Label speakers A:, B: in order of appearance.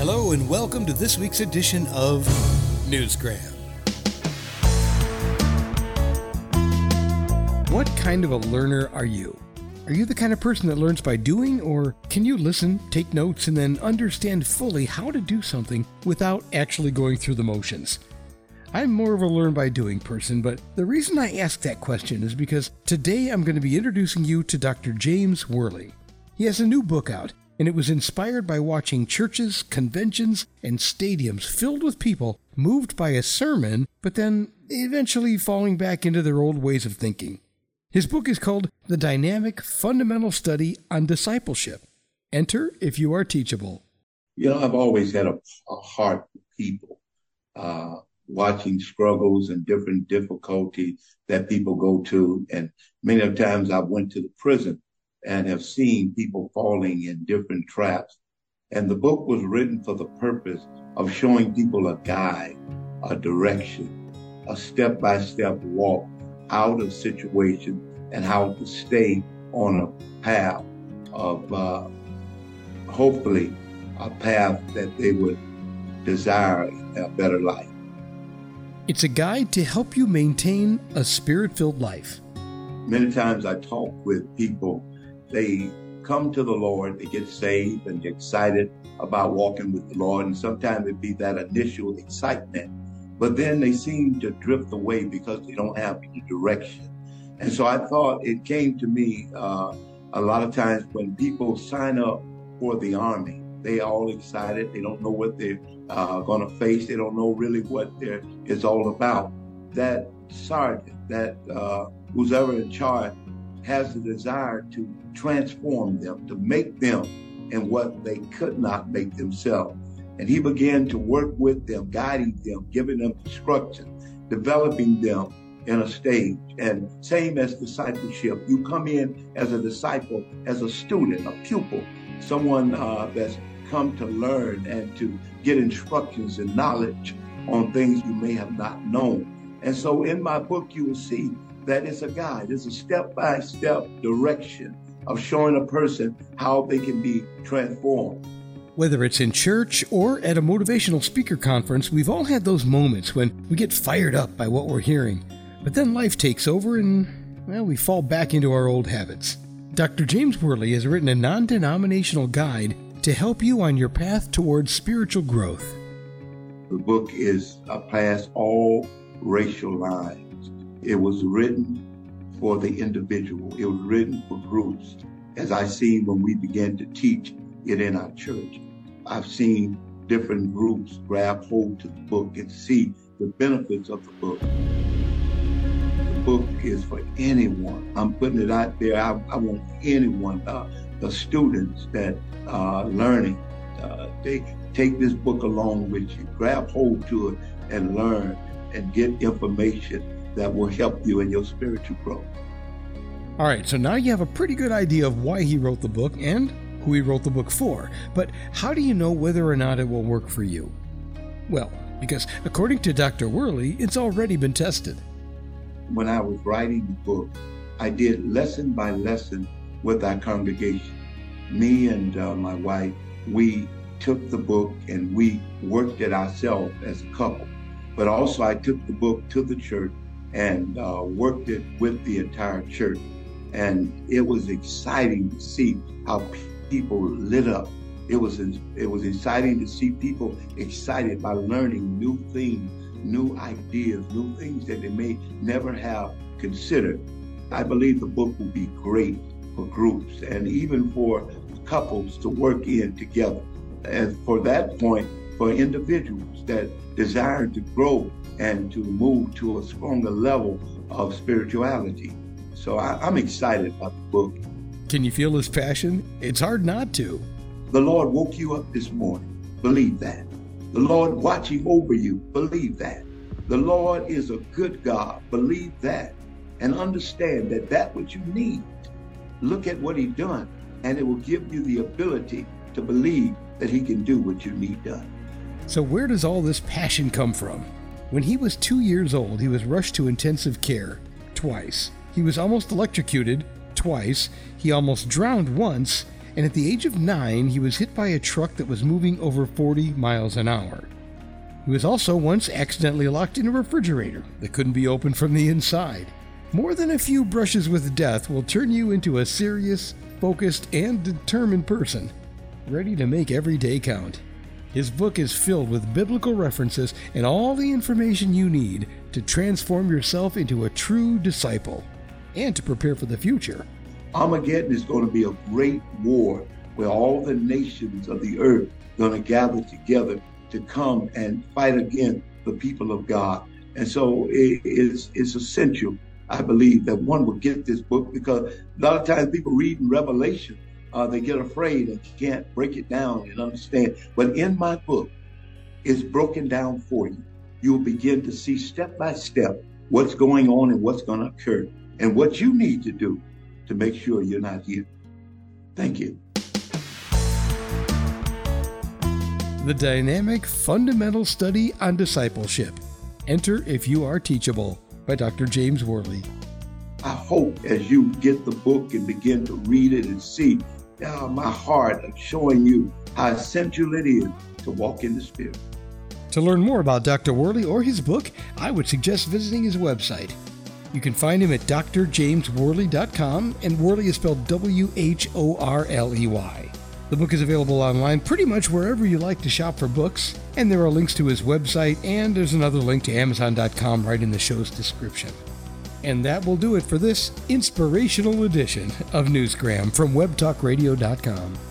A: Hello, and welcome to this week's edition of Newsgram. What kind of a learner are you? Are you the kind of person that learns by doing, or can you listen, take notes, and then understand fully how to do something without actually going through the motions? I'm more of a learn by doing person, but the reason I ask that question is because today I'm going to be introducing you to Dr. James Whorley. He has a new book out, and it was inspired by watching churches, conventions, and stadiums filled with people moved by a sermon, but then eventually falling back into their old ways of thinking. His book is called The Dynamic Fundamental Study on Discipleship. Enter if you are teachable.
B: You know, I've always had a, a heart for people, uh, watching struggles and different difficulties that people go to. And many times I went to the prison and have seen people falling in different traps. And the book was written for the purpose of showing people a guide, a direction, a step by step walk out of situations and how to stay on a path of uh, hopefully a path that they would desire a better life.
A: It's a guide to help you maintain a spirit filled life.
B: Many times I talk with people they come to the Lord, they get saved and excited about walking with the Lord. And sometimes it be that initial excitement, but then they seem to drift away because they don't have any direction. And so I thought it came to me uh, a lot of times when people sign up for the army, they all excited. They don't know what they're uh, going to face. They don't know really what it's all about. That sergeant, that uh, who's ever in charge, has the desire to transform them, to make them in what they could not make themselves. And he began to work with them, guiding them, giving them instructions, developing them in a stage. And same as discipleship, you come in as a disciple, as a student, a pupil, someone uh, that's come to learn and to get instructions and knowledge on things you may have not known. And so in my book, you will see that it's a guide, it's a step by step direction of showing a person how they can be transformed.
A: Whether it's in church or at a motivational speaker conference, we've all had those moments when we get fired up by what we're hearing. But then life takes over and, well, we fall back into our old habits. Dr. James Whorley has written a non denominational guide to help you on your path towards spiritual growth.
B: The book is a past all racial lines. It was written for the individual. It was written for groups. As I see when we began to teach it in our church, I've seen different groups grab hold to the book and see the benefits of the book. The book is for anyone. I'm putting it out there. I, I want anyone, uh, the students that are learning, uh, they take this book along with you. Grab hold to it and learn and get information that will help you in your spiritual growth.
A: All right, so now you have a pretty good idea of why he wrote the book and who he wrote the book for. But how do you know whether or not it will work for you? Well, because according to Dr. Whorley, it's already been tested.
B: When I was writing the book, I did lesson by lesson with our congregation. Me and uh, my wife, we took the book and we worked it ourselves as a couple. But also, I took the book to the church and uh, worked it with the entire church. And it was exciting to see how people lit up. It was it was exciting to see people excited by learning new things, new ideas, new things that they may never have considered. I believe the book will be great for groups and even for couples to work in together. And for that point, for individuals that desire to grow and to move to a stronger level of spirituality. So I, am excited about the book.
A: Can you feel his passion? It's hard not to.
B: The Lord woke you up this morning. Believe that. The Lord watching over you. Believe that. The Lord is a good God. Believe that. And understand that that what you need. Look at what he done, and it will give you the ability to believe that he can do what you need done.
A: So where does all this passion come from? When he was two years old, he was rushed to intensive care twice. He was almost electrocuted twice. He almost drowned once. and at the age of nine, he was hit by a truck that was moving over 40 miles an hour. He was also once accidentally locked in a refrigerator that couldn't be opened from the inside. More than a few brushes with death will turn you into a serious, focused, and determined person, ready to make every day count. His book is filled with biblical references and all the information you need to transform yourself into a true disciple and to prepare for the future.
B: Armageddon is going to be a great war where all the nations of the earth are going to gather together to come and fight against the people of God. And so it is it's essential, I believe, that one will get this book because a lot of times people read in Revelation, uh, they get afraid and can't break it down and understand. But in my book, it's broken down for you. You'll begin to see step by step what's going on and what's going to occur and what you need to do to make sure you're not here. Thank you.
A: The Dynamic Fundamental Study on Discipleship. Enter if you are teachable by Dr. James Whorley.
B: I hope as you get the book and begin to read it and see my heart of showing you how essential it is to walk in the Spirit.
A: To learn more about Dr. Whorley or his book, I would suggest visiting his website, you can find him at drjameswhorley.com, and Whorley is spelled W H O R L E Y. The book is available online pretty much wherever you like to shop for books, and there are links to his website, and there's another link to Amazon.com right in the show's description. And that will do it for this inspirational edition of Newsgram from WebTalkRadio.com.